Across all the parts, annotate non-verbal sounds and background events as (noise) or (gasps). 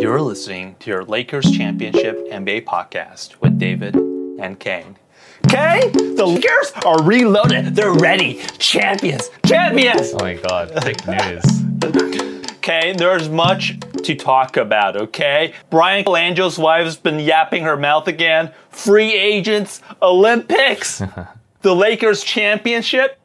You're listening to your Lakers Championship NBA podcast with David and Kane. Kane, the Lakers are reloaded. They're ready. Champions. Champions. Oh my god, fake news. (laughs) Okay, there's much to talk about, okay? Bryan Colangelo's wife's been yapping her mouth again. Free agents, Olympics, (laughs) the Lakers championship.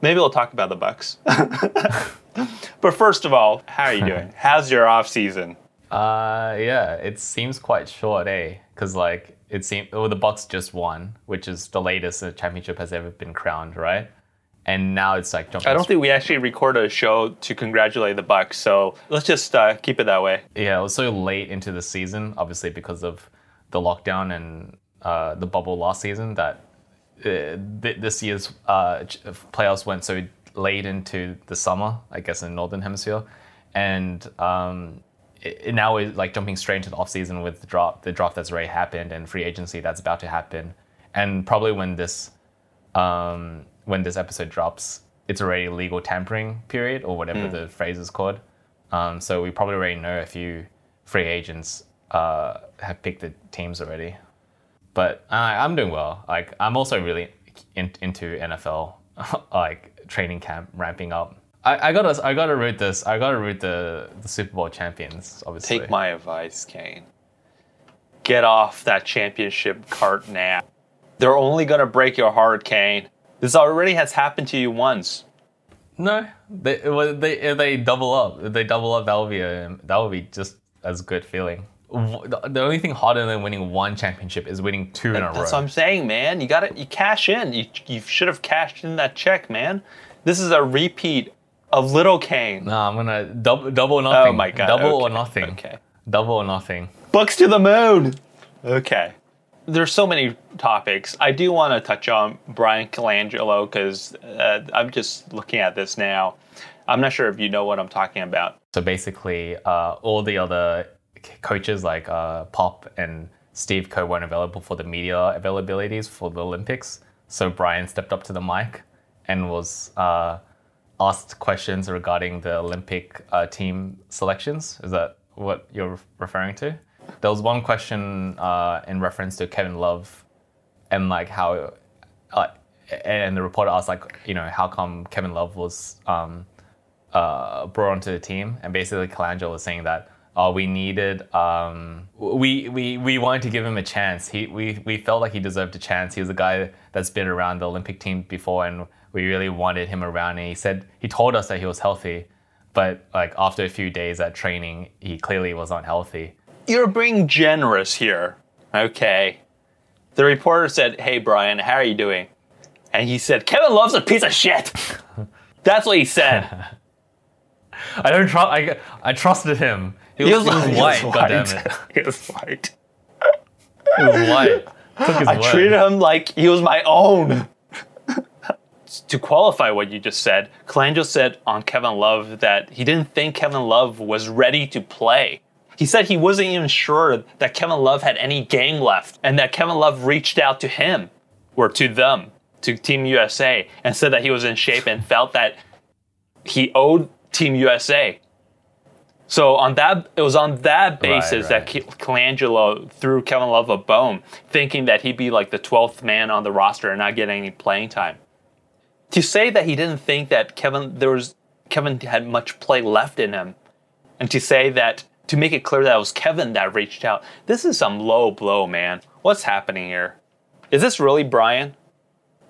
Maybe we'll talk about the Bucks. (laughs) but first of all, how are you doing? How's your off season? Uh, yeah, it seems quite short, eh? Because like it seems, well, the Bucks just won, which is the latest the championship has ever been crowned, right? And now it's like jumping. I don't think we actually recorded a show to congratulate the Bucks, so let's just uh, keep it that way. Yeah, it was so late into the season, obviously because of the lockdown and uh, the bubble last season that uh, th- this year's uh, playoffs went so late into the summer, I guess in the northern hemisphere, and um, it, now is like jumping straight into the off season with the drop the draft that's already happened and free agency that's about to happen, and probably when this um, when this episode drops, it's already legal tampering period or whatever the phrase is called. Um, so we probably already know a few free agents uh, have picked the teams already. But uh, I'm doing well. Like I'm also really in, into NFL, (laughs) like training camp ramping up. I, I gotta I gotta root this. I gotta root the the Super Bowl champions. Obviously, Take my advice, Kane. Get off that championship cart now. They're only gonna break your heart, Kane. This already has happened to you once. no. They well, they if they double up. If they double up, that would be a that would be just as good feeling. The the only thing harder than winning one championship is winning two in a row. That's what I'm saying, man. You got to you cash in. You you should have cashed in that check, man. This is a repeat of Little Kane. No, I'm gonna double double or nothing. Oh my god. Double or nothing. Okay. Double or nothing. Bucks to the moon. Okay. There's so many topics. I do want to touch on Bryan Colangelo because uh, I'm just looking at this now. I'm not sure if you know what I'm talking about. So basically, uh, all the other coaches like uh, Pop and Steve Kerr weren't available for the media availabilities for the Olympics. So Bryan stepped up to the mic and was uh, asked questions regarding the Olympic uh, team selections. Is that what you're referring to? There was one question uh, in reference to Kevin Love and like how, uh, and the reporter asked like, you know, how come Kevin Love was um, uh, brought onto the team, and basically Colangelo was saying that uh, we needed, um, we, we we wanted to give him a chance. He we we felt like he deserved a chance. He was a guy that's been around the Olympic team before, and we really wanted him around. And he said he told us that he was healthy, but like after a few days at training, he clearly was not healthy. You're being generous here. Okay. The reporter said, Hey, Bryan, how are you doing? And he said, Kevin Love's a piece of shit. (laughs) That's what he said. (laughs) I don't trust. I I trusted him. He was, he was, he white. was God damn it. (laughs) He was white. He was white. Took his I treated him like he was my own. To qualify what you just said, Colangelo said on Kevin Love that he didn't think Kevin Love was ready to play. He said he wasn't even sure that Kevin Love had any game left and that Kevin Love reached out to him or to them, to Team USA, and said that he was in shape and felt that he owed Team USA. So on that, it was on that basis right. that Ke- Colangelo threw Kevin Love a bone, thinking that he'd be like the 12th man on the roster and not get any playing time. To say that he didn't think that Kevin there was Kevin had much play left in him, and to say that to make it clear that it was Kevin that reached out, this is some low blow, man. What's happening here? Is this really Bryan?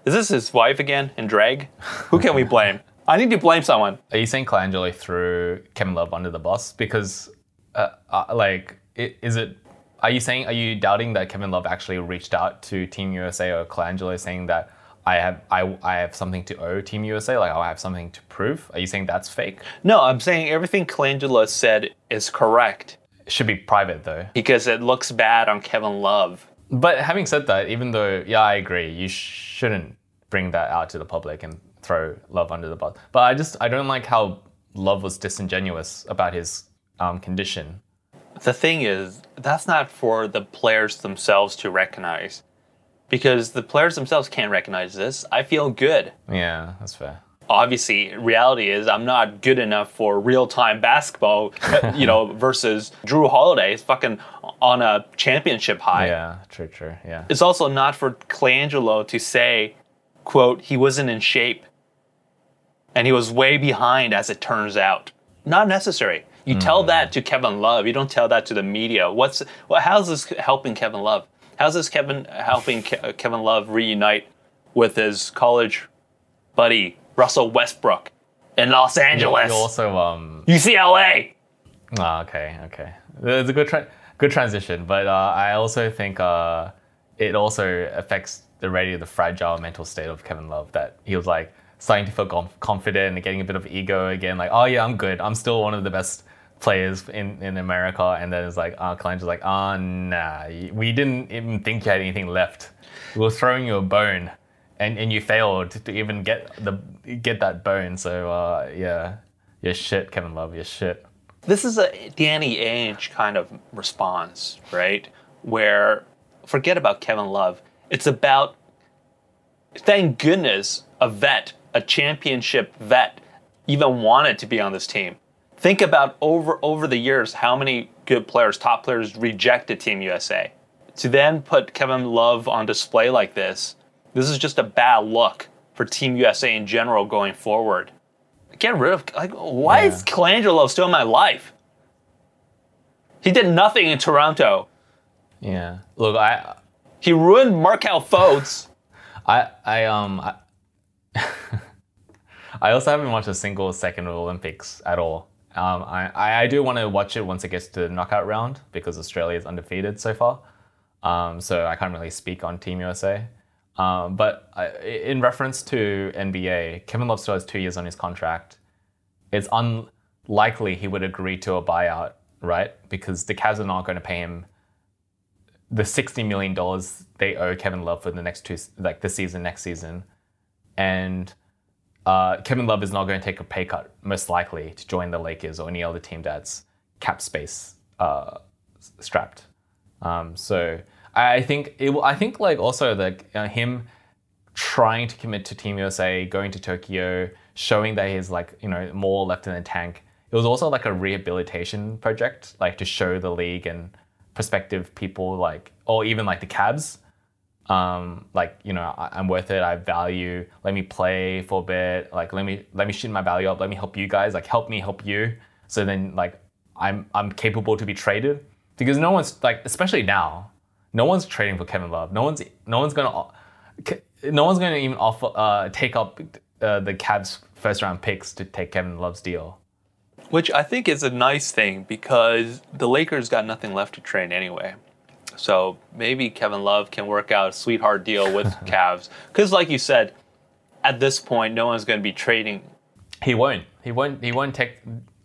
Is this his wife again in drag? Who can we blame? (laughs) I need to blame someone. Are you saying Colangelo threw Kevin Love under the bus because, uh, uh, like, i- is it? Are you saying? Are you doubting that Kevin Love actually reached out to Team USA or Colangelo saying that I have I I have something to owe Team USA, like I have something to prove? Are you saying that's fake? No, I'm saying everything Colangelo said is correct It should be private though. because it looks bad on Kevin Love. But having said that, even though yeah, I agree, you shouldn't bring that out to the public and throw Love under the bus. But I just I don't like how Love was disingenuous about his um, condition. The thing is, that's not for the players themselves to recognize because the players themselves can't recognize this. I feel good. Yeah, that's fair. obviously reality is I'm not good enough for real time basketball, (laughs) you know, versus Jrue Holiday is fucking on a championship high. Yeah, true, true. Yeah. It's also not for Colangelo to say, quote, he wasn't in shape and he was way behind as it turns out. Not necessary. You tell mm. that to Kevin Love. You don't tell that to the media. What's well, how's this helping Kevin Love? How's this Kevin helping Ke- Kevin Love reunite with his college buddy Russell Westbrook in Los Angeles, You also um UCLA? Ah, okay, okay. It's a good tra- good transition, but uh, I also think uh, it also affects already the fragile mental state of Kevin Love. That he was like starting to feel conf- confident and getting a bit of ego again. Like, oh yeah, I'm good. I'm still one of the best players in, in America. And then it's like, uh, Colangelo's like, oh nah, we didn't even think you had anything left. We were throwing you a bone, and, and you failed to even get the get that bone. So uh, yeah, you're shit, Kevin Love. You're shit. This is a Danny Ainge kind of response, right? Where forget about Kevin Love. It's about thank goodness a vet, a championship vet, even wanted to be on this team. Think about over over the years how many good players, top players rejected Team USA. To then put Kevin Love on display like this, this is just a bad look for Team USA in general going forward. Get rid of like why is Yeah. Colangelo still in my life? He did nothing in Toronto. Yeah. Look, I He ruined Markelle Fultz. I I um I, (laughs) I also haven't watched a single second of Olympics at all. Um, I, I do want to watch it once it gets to the knockout round because Australia is undefeated so far. Um, so I can't really speak on Team USA. Um, but I, in reference to NBA, Kevin Love still has two years on his contract. It's unlikely he would agree to a buyout, right? Because the Cavs are not going to pay him the sixty million dollars they owe Kevin Love for the next two, like this season, next season, and uh, Kevin Love is not going to take a pay cut, most likely, to join the Lakers or any other team that's cap space uh, strapped. Um, so I think it. I think like also like uh, him trying to commit to Team USA, going to Tokyo, showing that he's like you know more left in the tank. It was also like a rehabilitation project, like to show the league and prospective people, like or even like the Cavs, um, like you know I, I'm worth it. I value. Let me play for a bit. Like let me let me shoot my value up. Let me help you guys. Like help me help you. So then like I'm I'm capable to be traded because no one's like especially now, no one's trading for Kevin Love. No one's no one's gonna no one's gonna even offer uh, take up uh, the Cavs first round picks to take Kevin Love's deal. Which I think is a nice thing because the Lakers got nothing left to trade anyway. So maybe Kevin Love can work out a sweetheart deal with (laughs) Cavs. Because, like you said, at this point, no one's going to be trading. He won't. He won't. He won't take.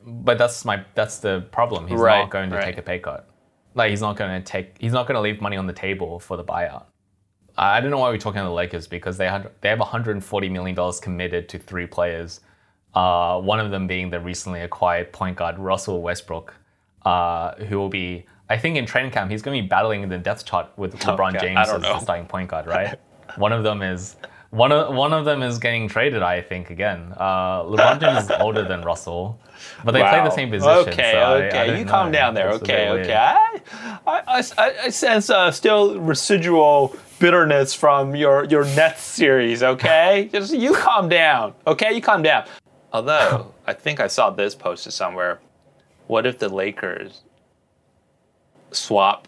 But that's my. That's the problem. He's Right, not going to right. take a pay cut. Like he's not going to take. He's not going to leave money on the table for the buyout. I don't know why we're talking about the Lakers because they had they have 140 million dollars committed to three players. Uh, one of them being the recently acquired point guard Russell Westbrook, uh, who will be. I think in training camp he's going to be battling in the depth chart with LeBron Okay, James I as don't the know. starting point guard, right? (laughs) one of them is one of one of them is getting traded. I think again. Uh, LeBron James is (laughs) older than Russell, but they play the same position. Okay, so I- I okay. don't you calm down there. It's Okay, okay. I, I, I, I sense uh, still residual bitterness from your, your Nets series, okay? (laughs) Just you calm down, okay? You calm down. Although, I think I saw this posted somewhere. What if the Lakers swap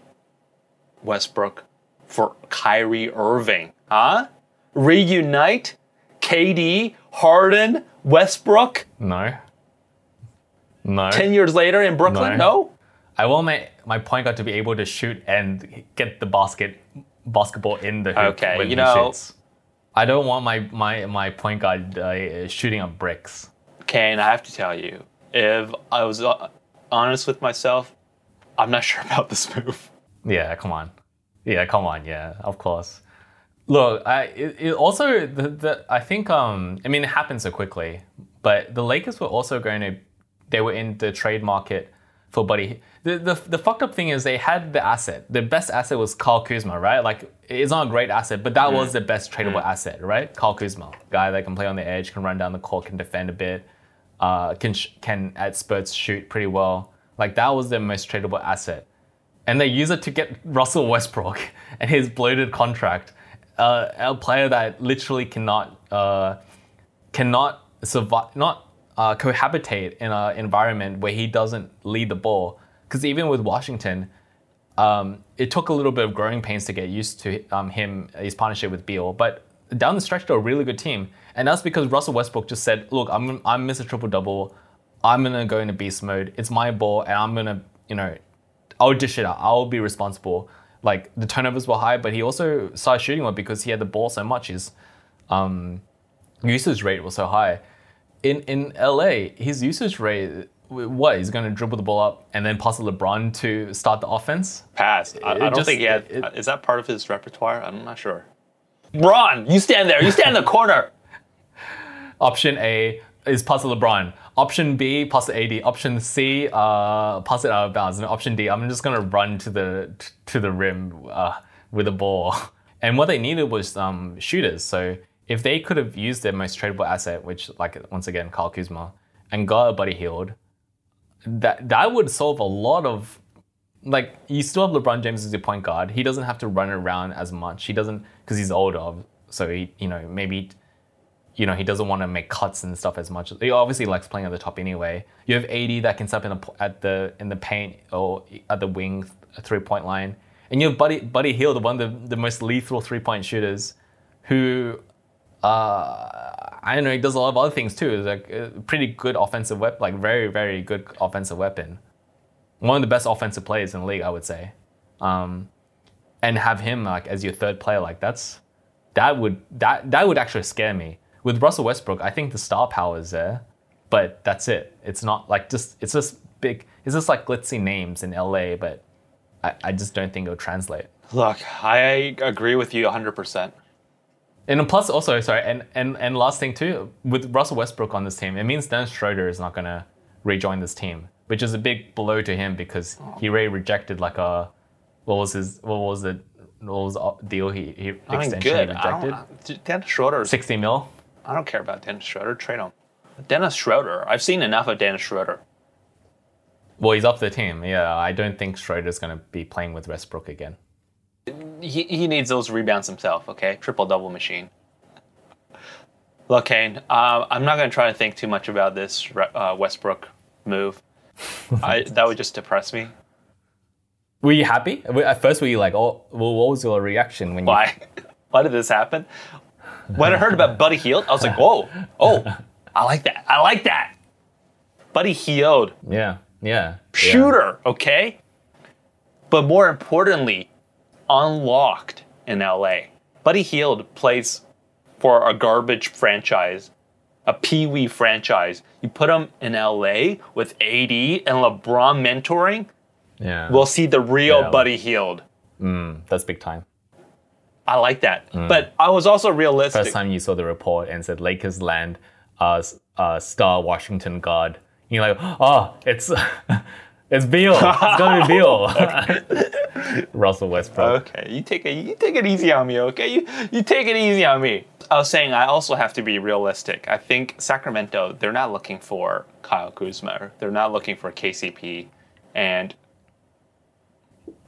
Westbrook for Kyrie Irving? Huh? Reunite KD, Harden, Westbrook No. No. 10 years later in Brooklyn? No. no? I want my my point guard to be able to shoot and get the basket basketball in the hoop Okay, when you he know- shoots. I don't want my my my point guard uh, shooting on bricks. Kane, I have to tell you, if I was uh, honest with myself, I'm not sure (laughs) about this move. Yeah, come on. Yeah, come on. Yeah, of course. Look, I it, it also the, the I think um I mean it happened so quickly, but the Lakers were also going to they were in the trade market for Buddy. The, the the fucked up thing is they had the asset. The best asset was Kyle Kuzma, right? Like it's not a great asset, but that was the best tradable asset, right? Kyle Kuzma, guy that can play on the edge, can run down the court, can defend a bit, uh, can sh- can at spurts shoot pretty well. Like that was their most tradable asset, and they use it to get Russell Westbrook (laughs) and his bloated contract, uh, a player that literally cannot uh, cannot survive, not uh, cohabitate in an environment where he doesn't lead the ball. Because even with Washington, um, it took a little bit of growing pains to get used to um, him, his partnership with Beal. But down the stretch, they're a really good team, and that's because Russell Westbrook just said, "Look, I'm I'm Mr. Triple Double. I'm gonna go into beast mode. It's my ball, and I'm gonna, you know, I'll dish it out. I'll be responsible." Like the turnovers were high, but he also started shooting more because he had the ball so much. His um, usage rate was so high. In in LA, his usage rate, what he's going to dribble the ball up and then pass to LeBron to start the offense. Pass. I, I don't just- think he had. it- is that part of his repertoire? I'm not sure. Ron, you stand there. You stand in the corner. (laughs) Option A is pass to LeBron. Option B, pass to AD. Option C, uh, pass it out of bounds. And option D, I'm just gonna run to the to the rim uh, with the ball. (laughs) And what they needed was um, shooters. So if they could have used their most tradable asset, which like once again Kyle Kuzma, and got a Buddy Hield, that that would solve a lot of like you still have LeBron James as your point guard. He doesn't have to run around as much. He doesn't because he's older, so he you know maybe you know he doesn't want to make cuts and stuff as much. He obviously likes playing at the top anyway. You have AD that can step in the, at the in the paint or at the wing three point line, and you have Buddy Buddy Hield, one of the, the most lethal three point shooters, who uh, I don't know he does a lot of other things too. He's like a pretty good offensive weapon, like very very good offensive weapon. One of the best offensive players in the league, I would say. Um, and have him like as your third player, like that's that would that that would actually scare me. With Russell Westbrook, I think the star power is there, but that's it. It's not like just it's just big. It's just like glitzy names in LA, but I, I just don't think it'll translate. Look, I agree with you 100%. And plus, also sorry, and and and last thing too, with Russell Westbrook on this team, it means Dennis Schroeder is not gonna rejoin this team, which is a big blow to him because he already rejected like a what was his what was it what was the deal he, he I mean, extension good. he I rejected don't, Dennis Schroeder. sixty mil. I don't care about Dennis Schroeder. Trade him. Dennis Schroeder. I've seen enough of Dennis Schroeder. Well, he's off the team. Yeah, I don't think Schroeder's gonna be playing with Westbrook again. He, he needs those rebounds himself, okay? Triple double machine. Look, Kane, uh, I'm not going to try to think too much about this uh, Westbrook move. (laughs) I, that would just depress me. Were you happy at first? Were you like, oh, well, what was your reaction when you? Why? (laughs) Why did this happen? When I heard about Buddy Hield, I was like, whoa, oh, I like that. I like that. Buddy Hield, Yeah, yeah. shooter, okay? But more importantly, unlocked in LA. Buddy Hield plays for a garbage franchise, a Pee Wee franchise. You put him in LA with AD and LeBron mentoring, Yeah, we'll see the real Yeah. Buddy Hield. mm, that's big time. I like that. But I was also realistic. First time you saw the report and said Lakers land uh, uh, star Washington guard. You're like, oh, it's (laughs) it's Beal. It's gonna be Beal. (laughs) (laughs) Russell Westbrook. Okay, you take it. You take it easy on me. Okay, you you take it easy on me. I was saying I also have to be realistic. I think Sacramento they're not looking for Kyle Kuzma. They're not looking for KCP, and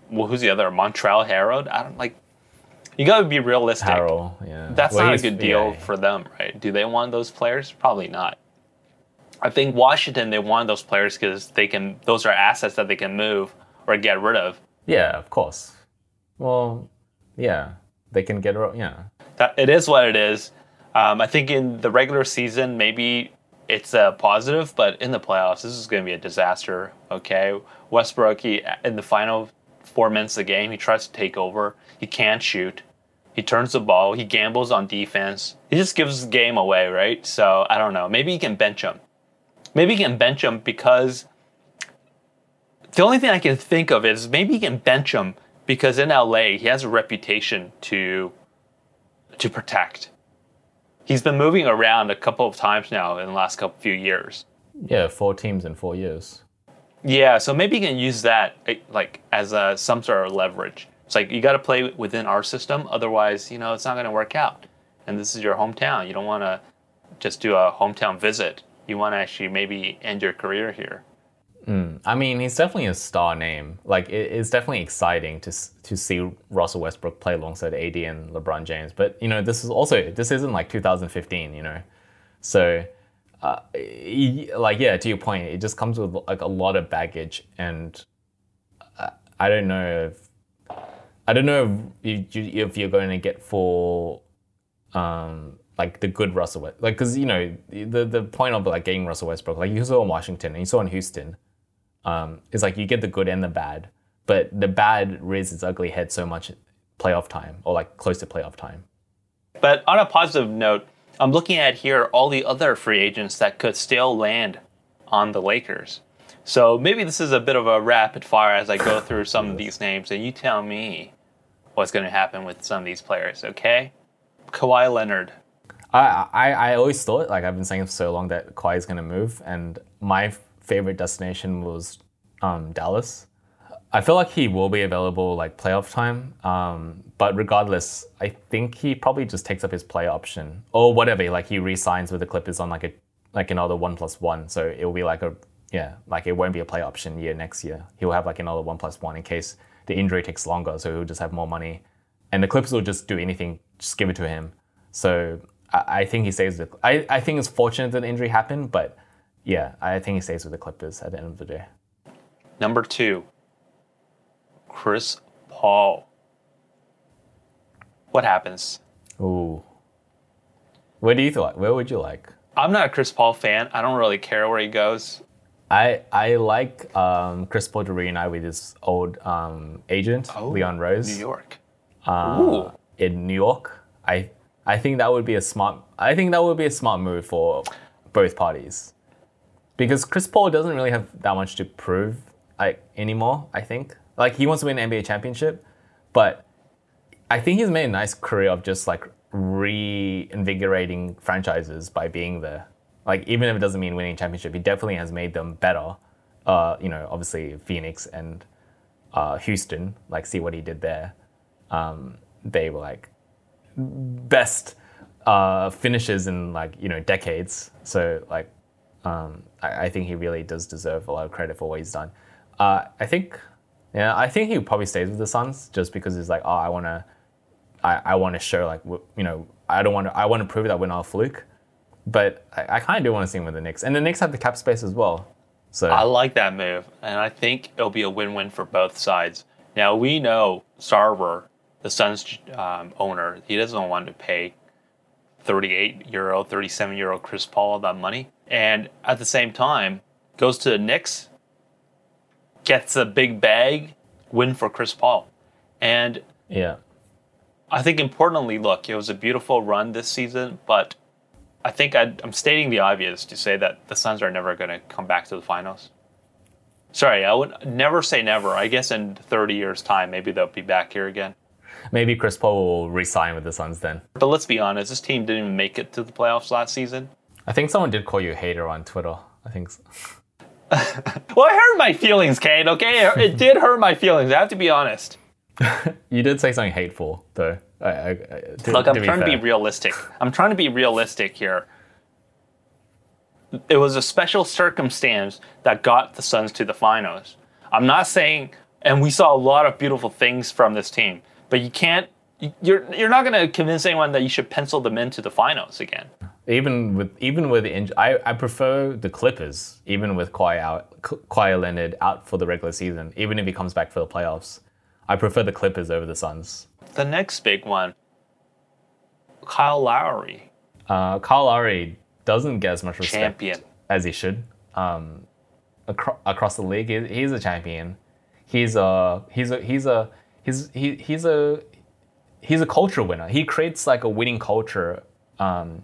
well, who's the other? Montrezl Harrell. I don't like. You gotta be realistic. Harrell, yeah. That's Well, not a good deal yeah. for them, right? Do they want those players? Probably not. I think Washington they want those players because they can. Those are assets that they can move or get rid of. Yeah, of course. Well, yeah, they can get ro- yeah. that it is what it is. Um, I think in the regular season, maybe it's a positive, but in the playoffs, this is going to be a disaster. Okay, Westbrook, he, in the final four minutes of the game, he tries to take over. He can't shoot. He turns the ball. He gambles on defense. He just gives the game away, right? So I don't know. Maybe he can bench him. Maybe he can bench him because the only thing I can think of is maybe he can bench him because in LA he has a reputation to to protect. He's been moving around a couple of times now in the last couple few years. Yeah, four teams in four years. Yeah, so maybe you can use that like as a some sort of leverage. It's like you got to play within our system, otherwise, you know, it's not going to work out. And this is your hometown. You don't want to just do a hometown visit. You want to actually maybe end your career here. I mean, he's definitely a star name. Like, it, it's definitely exciting to to see Russell Westbrook play alongside AD and LeBron James. But you know, this is also this isn't like 2015. You know, so uh, like yeah, to your point, it just comes with like a lot of baggage, and I, I don't know if I don't know if, you, if you're going to get for um, like the good Russell West, like because you know the the point of like getting Russell Westbrook, like you saw in Washington and you saw in Houston, um, is like you get the good and the bad, but the bad rears its ugly head so much playoff time or like close to playoff time. But on a positive note, I'm looking at here all the other free agents that could still land on the Lakers. So maybe this is a bit of a rapid fire as I go (sighs) through some of these names, and you tell me what's going to happen with some of these players, okay? Kawhi Leonard. I, I I always thought like I've been saying for so long that Kawhi is gonna move, and my favorite destination was um, Dallas. I feel like he will be available like playoff time, um, but regardless, I think he probably just takes up his play option or whatever. Like he re-signs with the Clippers on like a like another one plus one, so it will be like a yeah, like it won't be a play option year next year. He'll have like another one plus one in case the injury takes longer, so he'll just have more money, and the Clippers will just do anything, just give it to him. So I, I think he stays with. I, I think it's fortunate that the injury happened, but yeah, I think he stays with the Clippers at the end of the day. Number two, Chris Paul. What happens? Ooh, where do you like? Where would you like? I'm not a Chris Paul fan. I don't really care where he goes. I I like um, Chris Paul to reunite with his old um, agent Leon Rose New York. uh, Ooh. in New York. I I think that would be a smart. I think that would be a smart move for both parties, because Chris Paul doesn't really have that much to prove like anymore. I think like he wants to win an NBA championship, but I think he's made a nice career of just like reinvigorating franchises by being there. Like even if it doesn't mean winning a championship, he definitely has made them better. Uh, you know, obviously Phoenix and uh, Houston, like see what he did there. Um, they were like best uh, finishes in like you know decades. So like, um, I, I think he really does deserve a lot of credit for what he's done. Uh, I think, yeah, I think he probably stays with the Suns just because he's like, oh, I want to, I, I want to show like w- you know, I don't want to, I want to prove that we're not a fluke. But I, I kind of do want to see him with the Knicks, and the Knicks have the cap space as well. So I like that move, and I think it'll be a win-win for both sides. Now we know Sarver, the Suns um, owner, he doesn't want to pay 38 euro, 37 euro Chris Paul that money, and at the same time goes to the Knicks, gets a big bag, win for Chris Paul, and yeah, I think importantly, look, it was a beautiful run this season, but I think i am stating the obvious to say that the Suns are never going to come back to the finals. Sorry, I would never say never. I guess in 30 years' time, maybe they'll be back here again. maybe Chris Paul will re-sign with the Suns then. But let's be honest, this team didn't even make it to the playoffs last season. I think someone did call you a hater on Twitter. I think. So. (laughs) Well, it hurt my feelings, Kane, okay? It, it did hurt my feelings. I have to be honest. (laughs) You did say something hateful, though. I, I, to, Look, I'm to trying to be realistic. I'm trying to be realistic here. It was a special circumstance that got the Suns to the finals. I'm not saying, and we saw a lot of beautiful things from this team, but you can't. You're you're not going to convince anyone that you should pencil them into the finals again. Even with even with the inj- I, I prefer the Clippers. Even with Kawhi out, Kawhi Leonard out for the regular season, even if he comes back for the playoffs, I prefer the Clippers over the Suns. The next big one, Kyle Lowry, Uh, Kyle Lowry doesn't get as much respect champion. as he should. Um, acro- across the league, he, he's a champion. He's a he's a he's a he's he, he's a he's a culture winner. He creates like a winning culture. Um,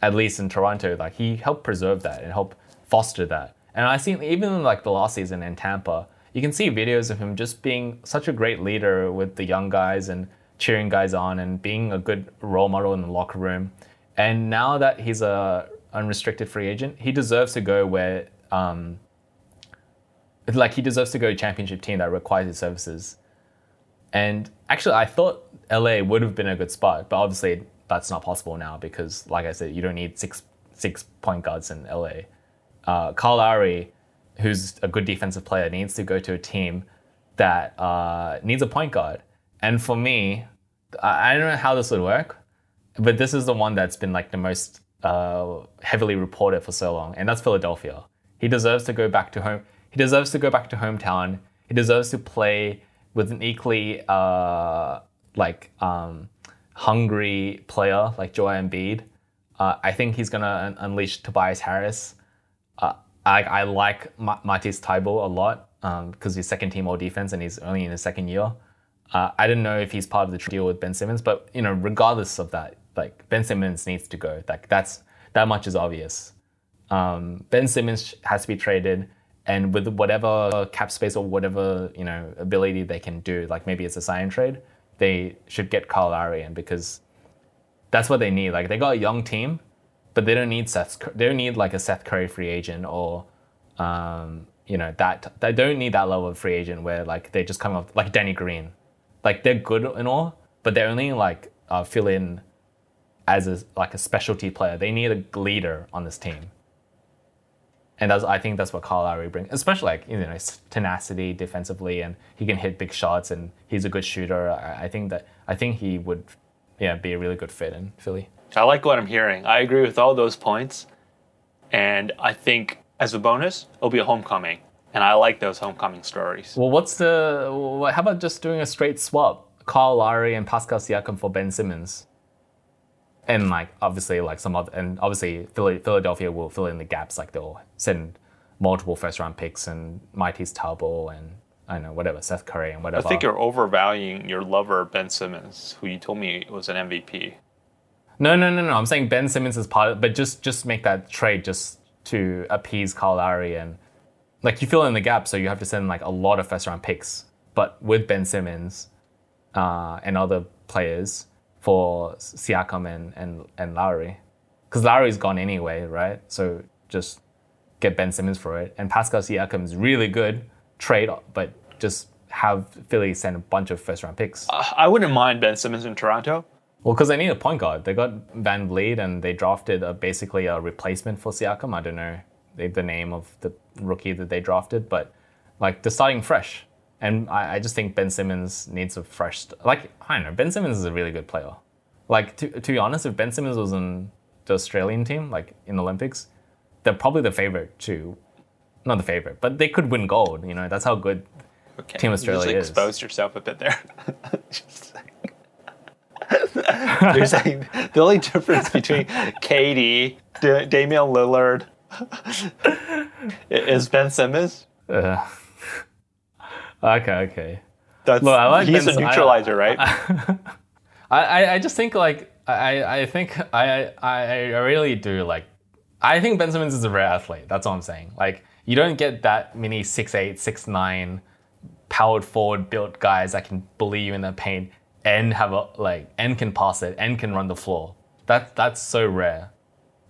at least in Toronto, like he helped preserve that and help foster that. And I see even like the last season in Tampa, you can see videos of him just being such a great leader with the young guys and cheering guys on and being a good role model in the locker room. And now that he's a unrestricted free agent, he deserves to go where um, like he deserves to go to a championship team that requires his services. And actually, I thought LA would have been a good spot, but obviously that's not possible now because, like I said, you don't need six six point guards in LA. Uh, Kyle Lowry, who's a good defensive player, needs to go to a team that uh, needs a point guard. And for me, I don't know how this would work, but this is the one that's been like the most uh, heavily reported for so long, and that's Philadelphia. He deserves to go back to home. He deserves to go back to hometown. He deserves to play with an equally uh, like um, hungry player like Joel Embiid. Uh, I think he's gonna un- unleash Tobias Harris. Uh, I, I like Ma- Matisse Thybulle a lot because he's second team all defense and he's only in his second year. Uh, I don't know if he's part of the deal with Ben Simmons, but you know, regardless of that, like Ben Simmons needs to go. Like that's that much is obvious. Um, ben Simmons has to be traded, and with whatever cap space or whatever you know ability they can do, like maybe it's a sign trade, they should get Kyle Lowry in because that's what they need. Like they got a young team, but they don't need Seth. They don't need like a Seth Curry free agent or, um, you know, that they don't need that level of free agent where like they just come up like Danny Green, like they're good and all, but they're only like uh, fill in as a like a specialty player. They need a leader on this team. And that's, I think that's what Kyle Lowry brings, especially like you know tenacity defensively, and he can hit big shots, and he's a good shooter. I, I think that I think he would, yeah, be a really good fit in Philly. I like what I'm hearing. I agree with all those points. And I think as a bonus, it'll be a homecoming. And I like those homecoming stories. Well, what's the? How about just doing a straight swap? Kyle Lowry and Pascal Siakam for Ben Simmons. And like obviously like some other and obviously Philadelphia will fill in the gaps like they'll send multiple first round picks and Matisse Thybulle and I don't know whatever Seth Curry and whatever. I think you're overvaluing your lover, Ben Simmons, who you told me was an MVP. No, no, no, no. I'm saying Ben Simmons is part of but just just make that trade just to appease Kyle Lowry and like you fill in the gap, so you have to send like a lot of first round picks. But with Ben Simmons uh, and other players for Siakam and and, and Lowry, because Lowry's gone anyway, right? So just get Ben Simmons for it. And Pascal Siakam is really good trade, but just have Philly send a bunch of first round picks. I wouldn't mind Ben Simmons in Toronto. Well, because they need a point guard. They got VanVleet and they drafted a, basically a replacement for Siakam. I don't know the, the name of the rookie that they drafted, but like they're starting fresh. And I, I just think Ben Simmons needs a fresh. St- like I don't know, Ben Simmons is a really good player. Like to, to be honest, if Ben Simmons was in the Australian team, like in the Olympics, they're probably the favorite to, not the favorite, but they could win gold. You know, that's how good Okay. Team you Australia just is. exposed yourself a bit there. (laughs) Just (laughs) saying. You're the only difference between (laughs) Katie, D- Damian Lillard, is Ben Simmons. Uh, okay, okay. That's Look, I like he's Ben- a I- neutralizer, right? (laughs) I, I, I just think like I, I think I, I I really do like I think Ben Simmons is a rare athlete. That's all I'm saying. Like you don't get that many 6'8", 6'9", powered forward built guys that can bully you in the paint and have a like and can pass it and can run the floor. That that's so rare.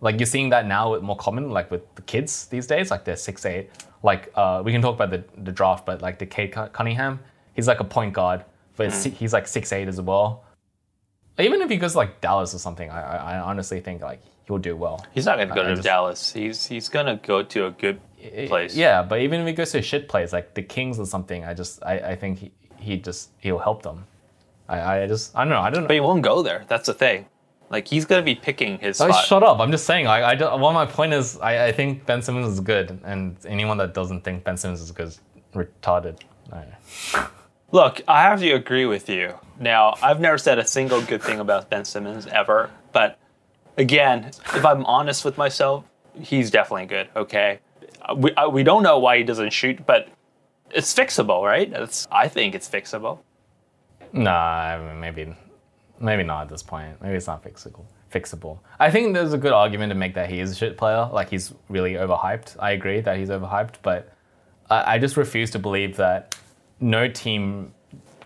Like you're seeing that now with more common, like with the kids these days, like they're six eight. Like uh, we can talk about the, the draft, but like the Kate Cunningham, he's like a point guard, but si- he's like six eight as well. Even if he goes to, like Dallas or something, I, I I honestly think like he'll do well. He's not gonna go I to just- Dallas. He's he's gonna go to a good place. Yeah, but even if he goes to a shit place like the Kings or something, I just I, I think he, he just he'll help them. I, I just I don't know I don't know. but he won't go there. That's the thing. Like he's gonna be picking his Oh, spot. shut up! I'm just saying. Like, I don't, well, my point is, I, I think Ben Simmons is good, and anyone that doesn't think Ben Simmons is good is retarded. I- Look, I have to agree with you. Now, I've never said a single good thing about Ben Simmons ever, but again, if I'm honest with myself, he's definitely good. Okay, we uh, we don't know why he doesn't shoot, but it's fixable, right? It's, I think it's fixable. Nah, I mean, maybe, maybe not at this point. Maybe it's not fixable. Fixable. I think there's a good argument to make that he is a shit player. Like he's really overhyped. I agree that he's overhyped, but I, I just refuse to believe that no team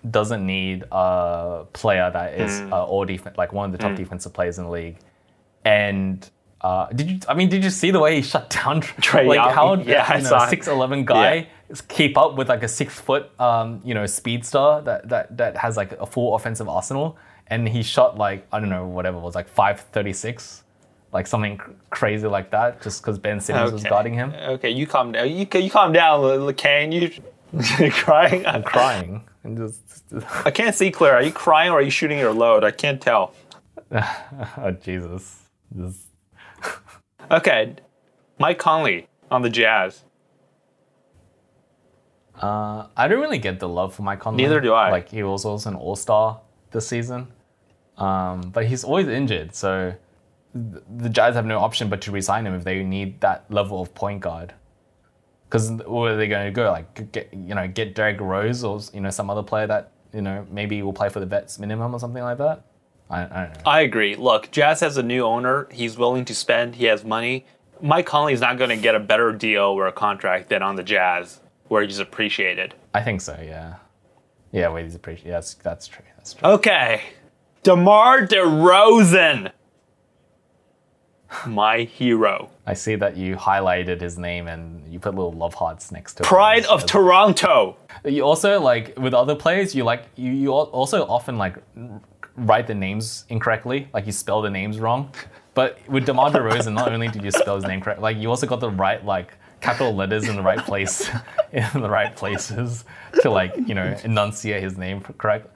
doesn't need a player that is uh, all defense, like one of the top defensive players in the league. And uh, did you? I mean, did you see the way he shut down (laughs) Trey? like Young? how (laughs) Yeah, you know, it. six eleven guy keep up with like a six foot, um, you know, speedster that, that that has like a full offensive arsenal, and he shot like I don't know whatever it was like five thirty six, like something crazy like that, just because Ben Simmons was guarding him. Okay, you calm down. You, you calm down, Kane. you're (laughs) crying? I'm crying and just, I can't see clear. Are you crying or are you shooting your load? I can't tell. (laughs) oh Jesus, Just- Okay, Mike Conley on the Jazz. Uh, I don't really get the love for Mike Conley. Neither do I. Like he was also an All Star this season, um, but he's always injured. So th- the Jazz have no option but to resign him if they need that level of point guard. Because where are they going to go? Like get you know get Derrick Rose or you know some other player that you know maybe will play for the vets minimum or something like that. I, I don't know. I agree. Look, Jazz has a new owner. He's willing to spend. He has money. Mike Conley is not going to get a better deal or a contract than on the Jazz, where he's appreciated. I think so. Yeah. Yeah. Wait, he's appreciated. Yeah, that's that's true. That's true. Okay, DeMar DeRozan, my hero, I see that you highlighted his name and you put little love hearts next to it. pride of Toronto. You also like with other players, you like you you also often like write the names incorrectly, like you spell the names wrong. But with DeMar DeRozan, not only did you spell his name correct, like you also got the right like capital letters in the right place, (laughs) in the right places to like you know enunciate his name correct.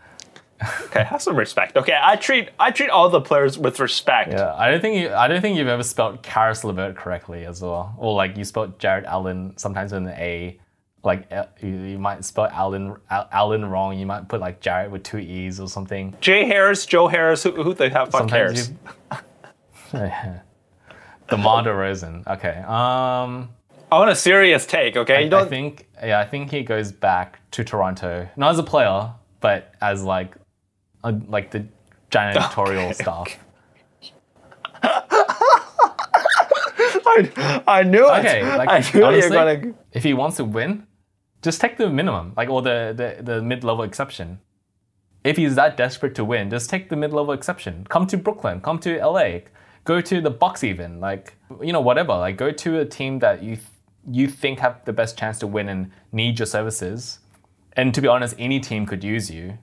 Okay, have some respect. Okay, I treat I treat all the players with respect. Yeah, I don't think you, I don't think you've ever spelled Caris LeVert correctly as well, or like you spelled Jarrett Allen sometimes with an A. Like uh, you, you might spell Allen Allen wrong. You might put like Jared with two E's or something. Jay Harris, Joe Harris, who, who the fuck Sometimes cares? you. (laughs) DeMar DeRozan. Okay. Um, I want a serious take. Okay, I don't. think yeah, I think he goes back to Toronto, not as a player, but as like, a, like the janitorial (laughs) staff. (laughs) I, I knew it. Okay, like I knew honestly, gonna. if he wants to win, just take the minimum, like or the the, the mid level exception. If he's that desperate to win, just take the mid level exception. Come to Brooklyn, come to LA, go to the Bucks even, like you know whatever. Like go to a team that you you think have the best chance to win and need your services. And to be honest, any team could use you,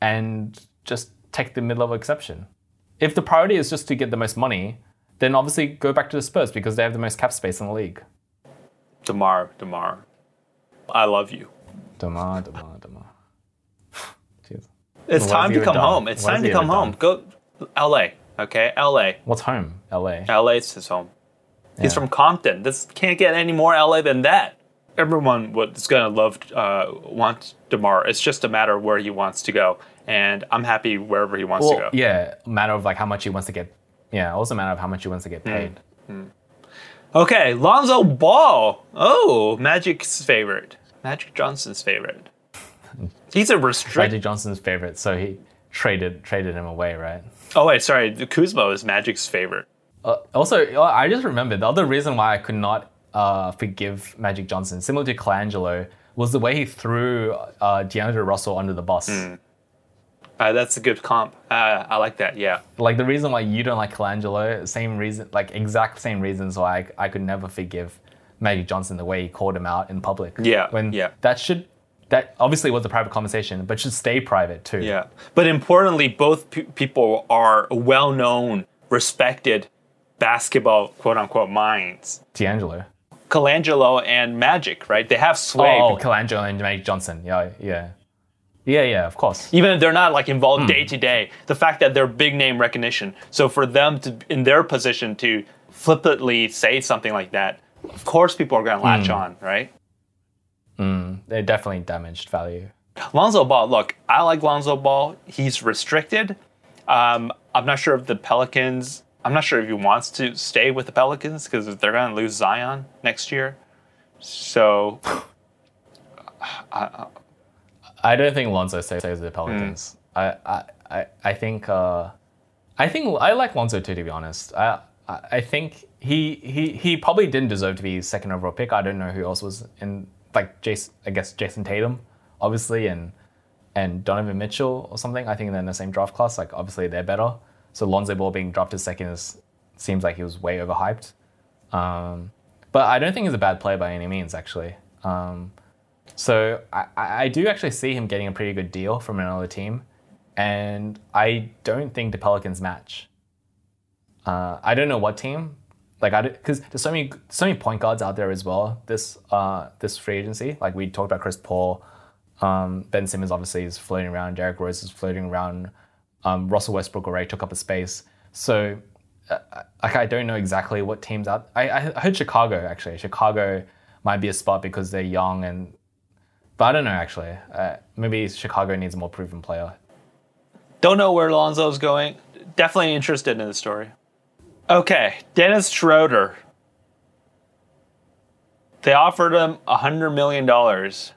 and just take the mid level exception. If the priority is just to get the most money, then obviously go back to the Spurs because they have the most cap space in the league. Demar, Demar, I love you. Demar, Demar, Demar. (sighs) Jeez. It's What time to come done? home. It's What time to come ever home. Go, L.A. Okay, L.A. What's home? LA. L.A. is his home. He's from Compton. This can't get any more L.A. than that. Everyone would- is gonna love, uh, want Demar. It's just a matter of where he wants to go, and I'm happy wherever he wants Well, to go. yeah, matter of like how much he wants to get. Yeah, also a matter of how much he wants to get paid. Okay, Lonzo Ball. Oh, Magic's favorite. Magic Johnson's favorite. (laughs) He's a restricted. Magic Johnson's favorite, so he traded traded him away, right? Oh wait, sorry. The Kuzma is Magic's favorite. Uh, also, uh, I just remembered the other reason why I could not uh, forgive Magic Johnson, similar to Colangelo, was the way he threw uh, D'Angelo Russell under the bus. Uh, that's a good comp. Uh, I like that. Yeah. Like the reason why you don't like Colangelo, same reason, like exact same reasons why I, I could never forgive Magic Johnson the way he called him out in public. Yeah, When yeah. that should, that obviously was a private conversation, but should stay private too. Yeah. But importantly, both pe- people are well-known, respected basketball quote unquote minds. D'Angelo. Colangelo and Magic, right? They have sway. Oh, Colangelo and Magic Johnson. Yeah, yeah. Yeah, yeah, of course. even if they're not like involved day to day, the fact that they're big name recognition. So for them to, in their position, to flippantly say something like that, of course people are going to latch Hmm. on, right? Mm. They definitely damaged value. Lonzo Ball, look, I like Lonzo Ball. He's restricted. Um, I'm not sure if the Pelicans. I'm not sure if he wants to stay with the Pelicans because they're going to lose Zion next year. So (sighs) I don't think Lonzo stays with the Pelicans. I, I, I, I think, uh, I think I like Lonzo too. To be honest, I, I, I think he, he, he probably didn't deserve to be second overall pick. I don't know who else was in like Jayson. I guess Jayson Tatum, obviously, and and Donovan Mitchell or something. I think they're in the same draft class. Like obviously they're better. So Lonzo Ball being dropped drafted second is seems like he was way overhyped. Um, but I don't think he's a bad player by any means. Actually, um, So I, I do actually see him getting a pretty good deal from another team, and I don't think the Pelicans match. Uh, I don't know what team, like I because there's so many so many point guards out there as well. This uh this free agency, like we talked about Chris Paul, um, Ben Simmons obviously is floating around, Derrick Rose is floating around, um, Russell Westbrook already took up a space. So uh, like I don't know exactly what teams out. I I heard Chicago actually. Chicago might be a spot because they're young and, but I don't know actually. Uh, maybe Chicago needs a more proven player. Don't know where Lonzo's going. Definitely interested in the story. Okay, Dennis Schroder. They offered him a hundred million dollars.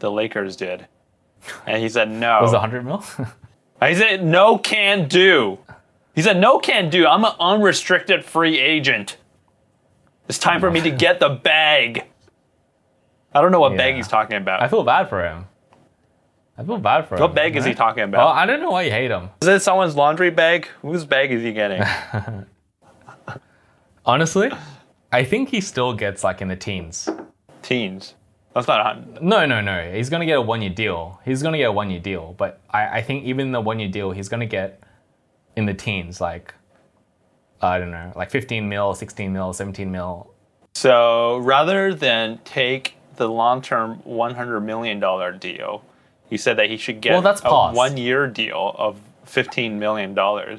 The Lakers did, and he said no. (laughs) Was it 100 mil? (laughs) He said no can do. He said no can do. I'm an unrestricted free agent. It's time for me to get the bag. I don't know what bag Yeah. he's talking about. I feel bad for him. I feel bad for him. what bag is he talking Well, about? I don't know why you hate him. is it someone's laundry bag? Whose bag is he getting? (laughs) Honestly, I think he still gets like in the teens. Teens. That's not a hundred. No, no, no. He's gonna get a one year deal. He's gonna get a one year deal. But I, I think even the one year deal, he's gonna get in the teens, like I don't know, like 15 mil, 16 mil, 17 mil. So rather than take the long-term $100 million deal, you said that he should get Well, that's a one-year deal of $15 million. No,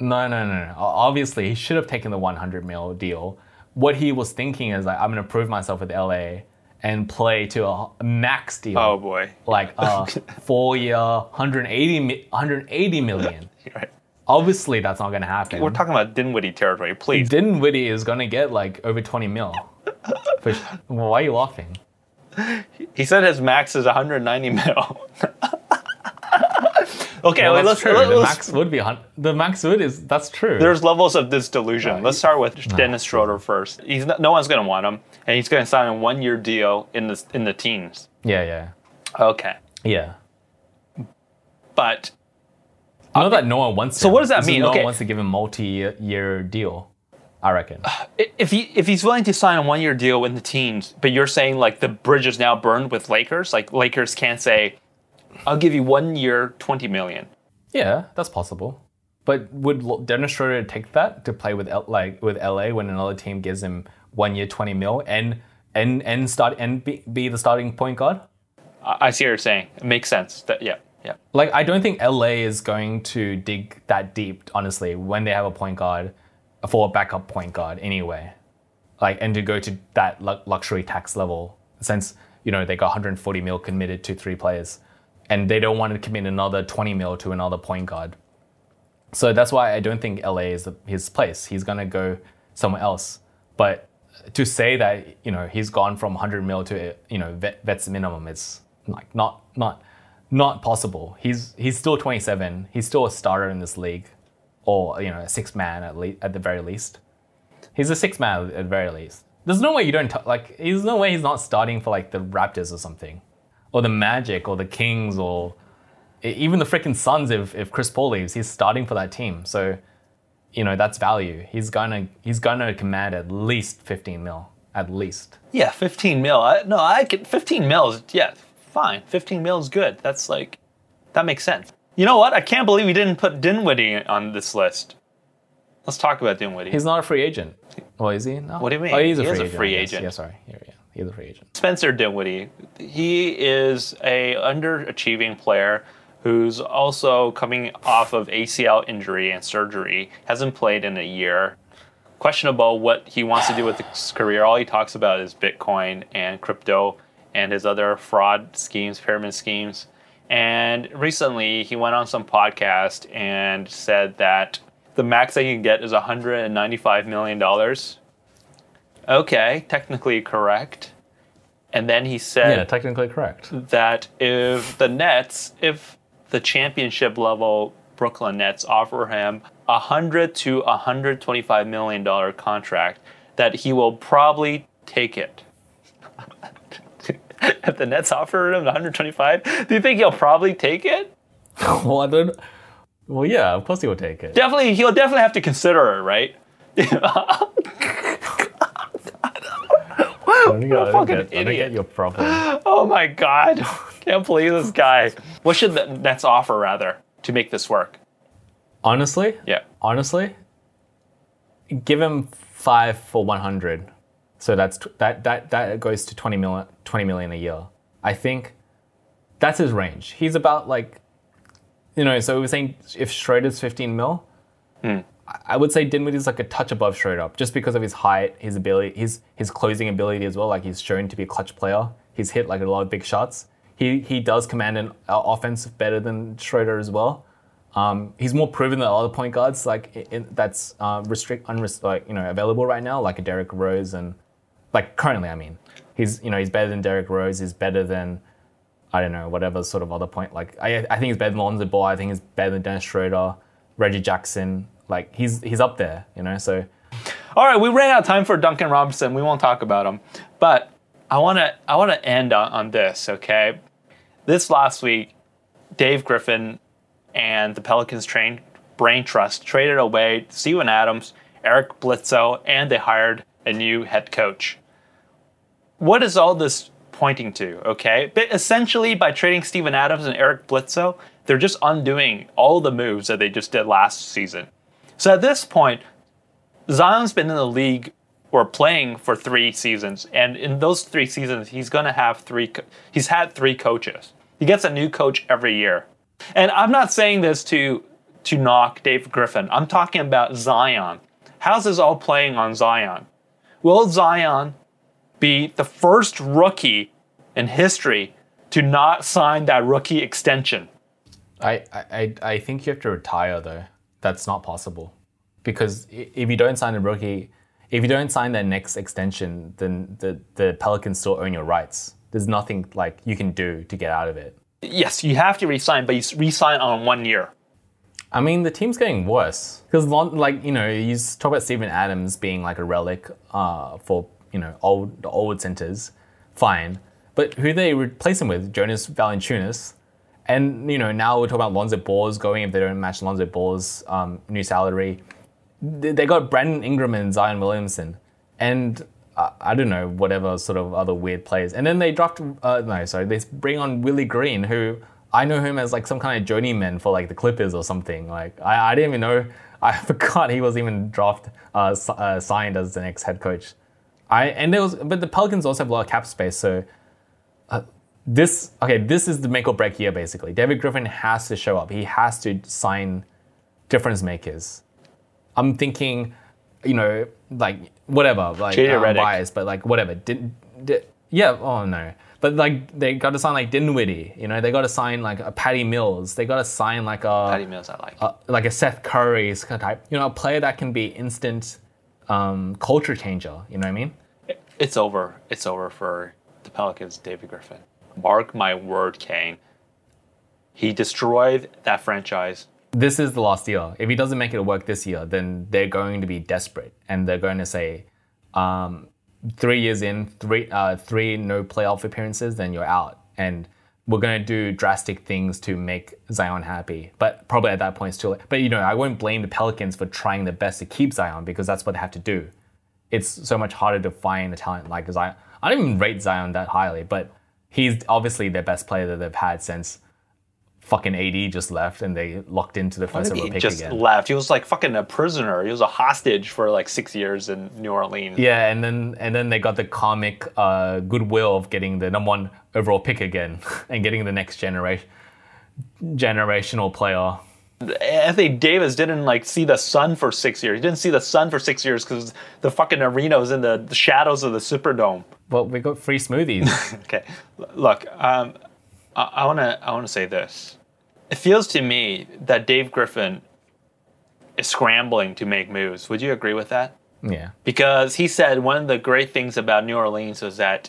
no, no, no. Obviously, he should have taken the 100 mil deal. What he was thinking is like, I'm gonna prove myself with LA and play to a a max deal. Oh boy. like a (laughs) four year 180 180 million (laughs) Right. obviously that's not going to happen We're talking about Dinwiddie territory, please. Dinwiddie is going to get like over 20 mil (laughs) For sh- well, why are you laughing He said his max is 190 mil. Okay, well, wait, let's, let's, the max would be hun- the max would is that's true There's levels of this delusion. Let's start with Dennis Schroder first. He's not, no one's going to want him, and he's going to sign a one-year deal in the in the teens. yeah yeah Okay, yeah but I know that no one wants so what does that mean? no Okay. one wants to give him multi-year deal i reckon if he if he's willing to sign a one-year deal in the teens, but you're saying like the bridge is now burned with Lakers, like Lakers can't say, "I'll give you one year, 20 million. yeah that's possible but would Dennis Schroder take that to play with L- like with LA when another team gives him one year 20 mil and and and start and be, be the starting point guard I, I see what you're saying. It makes sense. That yeah, yeah. Like, I don't think LA is going to dig that deep, honestly, when they have a point guard for a backup point guard anyway. Like, and to go to that luxury tax level, since, you know, they got 140 mil committed to three players, and they don't want to commit another 20 mil to another point guard. So that's why I don't think LA is his place. He's going to go somewhere else. But to say that, you know, he's gone from 100 mil to, you know, vet, vet's minimum is like not, not, not possible. He's, he's still 27. He's still a starter in this league or, you know, a six man at, le- at the very least. He's a six man at the very least. There's no way you don't, t- like, there's no way he's not starting for like the Raptors or something. Or the Magic or the Kings or even the freaking Suns if, if Chris Paul leaves, he's starting for that team. So, you know, that's value. He's gonna he's gonna command at least 15 mil. At least. Yeah, 15 mil. I, no, I can 15 mil is yeah, fine. 15 mil is good. That's like that makes sense. You know what? I can't believe we didn't put Dinwiddie on this list. Let's talk about Dinwiddie. He's not a free agent. Well, is he? No. What do you mean? Oh, he's a He free is a agent. free I guess. agent. Yeah, sorry. Yeah, yeah. Free agent. Spencer Dinwiddie. He is a underachieving player who's also coming off of ACL injury and surgery. Hasn't played in a year. Questionable what he wants to do with his career. All he talks about is Bitcoin and crypto and his other fraud schemes, pyramid schemes. And recently, he went on some podcast and said that the max you can get is 195 million dollars. Okay, technically correct. And then he said Yeah, technically correct. that if the Nets, if the championship level Brooklyn Nets offer him a hundred to a hundred twenty-five million dollar contract, that he will probably take it. (laughs) if the Nets offer him 125, do you think he'll probably take it? (laughs) well, I don't. Well, yeah, of course he will take it. Definitely, he'll definitely have to consider it, right? (laughs) I don't get, I don't fucking get- I get your problem. (gasps) Oh my god. (laughs) Can't believe this guy. What should the Nets offer rather to make this work? Honestly, Yeah. honestly, give him five for 100. So that's tw- that that that goes to 20 million 20 million a year. I think that's his range. He's about like you know, so we were saying if Schroder's 15 mil, I- I would say Dinwiddie's like a touch above Schroder just because of his height, his ability, his his closing ability as well. Like he's shown to be a clutch player. He's hit like a lot of big shots. He he does command an uh, offense better than Schroder as well. Um, he's more proven than other point guards like in, that's uh, restrict unrest like you know available right now like a Derrick Rose and like currently I mean he's you know he's better than Derrick Rose. He's better than I don't know whatever sort of other point like I I think he's better than Lonzo Ball. I think he's better than Dennis Schroder, Reggie Jackson. Like he's he's up there you know so. All right, we ran out of time for Duncan Robinson. We won't talk about him, but I want to I want to end on, on this. Okay, this last week, Dave Griffin and the Pelicans trained Brain Trust traded away Steven Adams, Eric Bledsoe, and they hired a new head coach. What is all this pointing to? Okay, but essentially by trading Steven Adams and Eric Bledsoe, they're just undoing all the moves that they just did last season. So at this point, Zion's been in the league or playing for three seasons, and in those three seasons, he's gonna have three. co- He's had three coaches. He gets a new coach every year, and I'm not saying this to to knock Dave Griffin. I'm talking about Zion. How's this all playing on Zion? Will Zion be the first rookie in history to not sign that rookie extension? I, I- I think you have to retire though. That's not possible. Because if you don't sign a rookie, if you don't sign their next extension, then the, the Pelicans still own your rights. There's nothing like you can do to get out of it. Yes, you have to resign, but you resign on one year. I mean, the team's getting worse because, like, you know, you talk about Steven Adams being like a relic uh, for you know old the old centers, fine. But who they replace him with? Jonas Valanciunas, and you know now we're talking about Lonzo Ball's going if they don't match Lonzo Ball's um, new salary. They got Brandon Ingram and Zion Williamson, and uh, I don't know whatever sort of other weird players. And then they draft uh, no, sorry, they bring on Willie Green, who I know him as like some kind of journeyman for like the Clippers or something. Like I, I didn't even know. (laughs) I forgot he was even draft uh, uh, signed as the next head coach. I and there was, but the Pelicans also have a lot of cap space, so uh, this okay, this is the make or break year basically. David Griffin has to show up. He has to sign difference makers. I'm thinking, you know, like whatever, like I'm biased, but like whatever. Did, did, yeah, oh no. But like they got to sign like Dinwiddie, you know, they got to sign like a Patty Mills, they got to sign like a Patty Mills, I like. uh, like a Seth Curry type, you know, a player that can be instant um, culture changer. You know what I mean? It's over. It's over for the Pelicans, David Griffin. Mark my word, Kane. He destroyed that franchise. This is the last year. If he doesn't make it work this year, then they're going to be desperate, and they're going to say, um, three years in, three uh, three no playoff appearances, then you're out, and we're going to do drastic things to make Zion happy. But probably at that point, it's too late. But you know, I won't blame the Pelicans for trying their best to keep Zion because that's what they have to do. It's so much harder to find a talent like Zion. I don't even rate Zion that highly, but he's obviously their best player that they've had since fucking AD just left and they locked into the first overall pick just again. left. He was like fucking a prisoner. He was a hostage for like six years in New Orleans. Yeah, and then and then they got the comic uh, goodwill of getting the number one overall pick again (laughs) and getting the next generation generational player. Anthony Davis didn't like see the sun for six years. He didn't see the sun for six years because the fucking arena was in the, the shadows of the Superdome. Well, we got free smoothies. (laughs) Okay, look, um, I, I wanna I wanna say this. It feels to me that Dave Griffin is scrambling to make moves. Would you agree with that? yeah. because he said one of the great things about New Orleans was that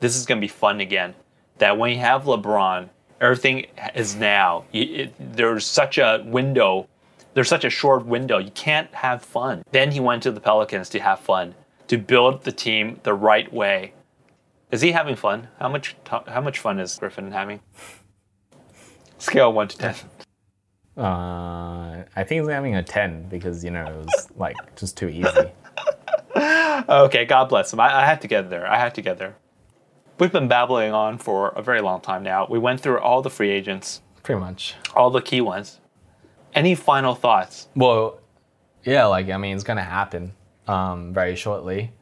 this is going to be fun again. That when you have LeBron, everything is now. You, it, there's such a window, there's such a short window. You can't have fun. Then he went to the Pelicans to have fun, to build the team the right way. Is he having fun? How much? How much fun is Griffin having? Scale one to ten. (laughs) Uh, I think he's having a ten because you know it was like just too easy. (laughs) okay, God bless him. I, I had to get there. I had to get there. We've been babbling on for a very long time now. We went through all the free agents, Pretty much. all the key ones. Any final thoughts? Well, yeah, like I mean, it's gonna happen um, very shortly,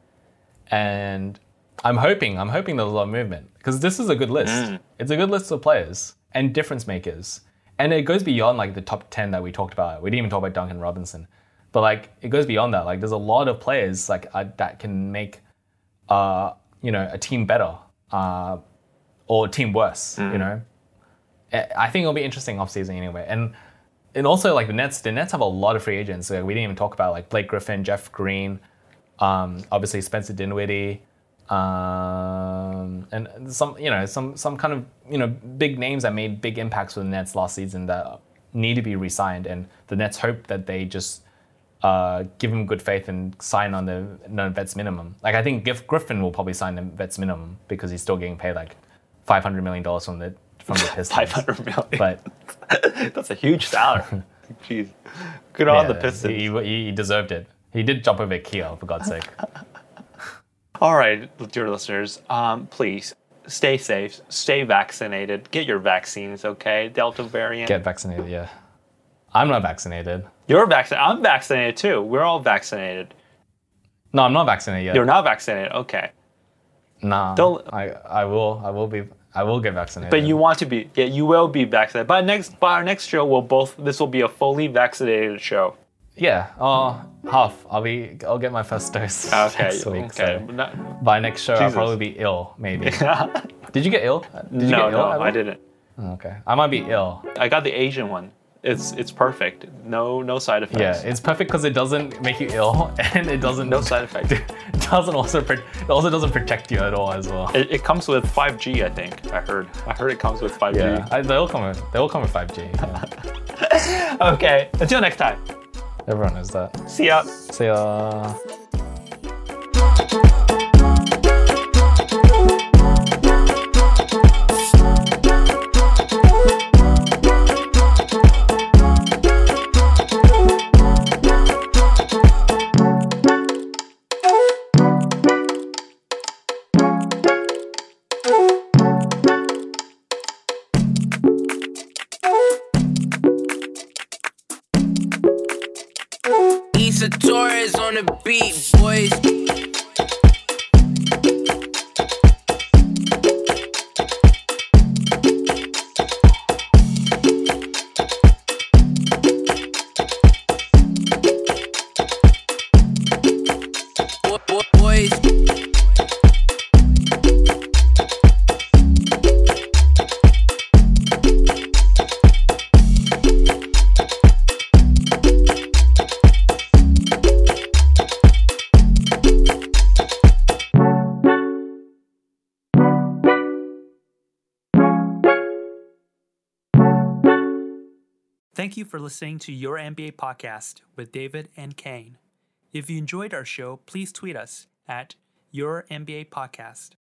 and I'm hoping, I'm hoping there's a lot of movement because this is a good list. It's a good list of players and difference makers, and it goes beyond like the top ten that we talked about. We didn't even talk about Duncan Robinson, but like it goes beyond that. Like there's a lot of players like uh, that can make, uh, you know, a team better, uh, or team worse. You know, I I think it'll be interesting offseason anyway. And and also like the Nets, the Nets have a lot of free agents. Like, we didn't even talk about like Blake Griffin, Jeff Green, um, obviously Spencer Dinwiddie, um, and some you know some some kind of you know big names that made big impacts for the Nets last season that need to be re-signed. And the Nets hope that they just uh, give him good faith and sign on the no vets minimum. Like I think Gif- Griffin will probably sign the vets minimum because he's still getting paid like five hundred million dollars from the from the Pistons. (laughs) Five hundred million. But (laughs) that's a huge salary. (laughs) Jeez, good on the Pistons. He, he, he deserved it. He did jump over Kia, for God's sake. All right, dear listeners, um, please stay safe, stay vaccinated, get your vaccines. Okay, Delta variant. Get vaccinated, yeah. I'm not vaccinated. You're vaccinated. I'm vaccinated too. We're all vaccinated. No, I'm not vaccinated yet. You're not vaccinated. Okay, Nah. Don't- I, I will. I will be. I will get vaccinated. but you want to be. Yeah, you will be vaccinated. By next, by our next show, we'll both. This will be a fully vaccinated show. Yeah. Oh, half. I'll be. I'll get my first dose (laughs) Okay. week. okay. So Not- by next show, I'll probably be ill. Maybe. (laughs) Did you get ill? Did you no, get ill no? I didn't. Oh, okay. I might be ill. I got the Asian one. It's it's perfect. No no side effects. Yeah. It's perfect because it doesn't make you ill, (laughs) and it doesn't. no side effects. It (laughs) doesn't also. Pro- it also doesn't protect you at all as well. It, it comes with 5G, I think. I heard. I heard it comes with 5G. Yeah, I, they'll come with they'll come with 5G. yeah. (laughs) Okay. Until next time. Everyone knows that. See ya. See ya. Listening to Your NBA Podcast with David and Kane. If you enjoyed our show, please tweet us at Your NBA Podcast.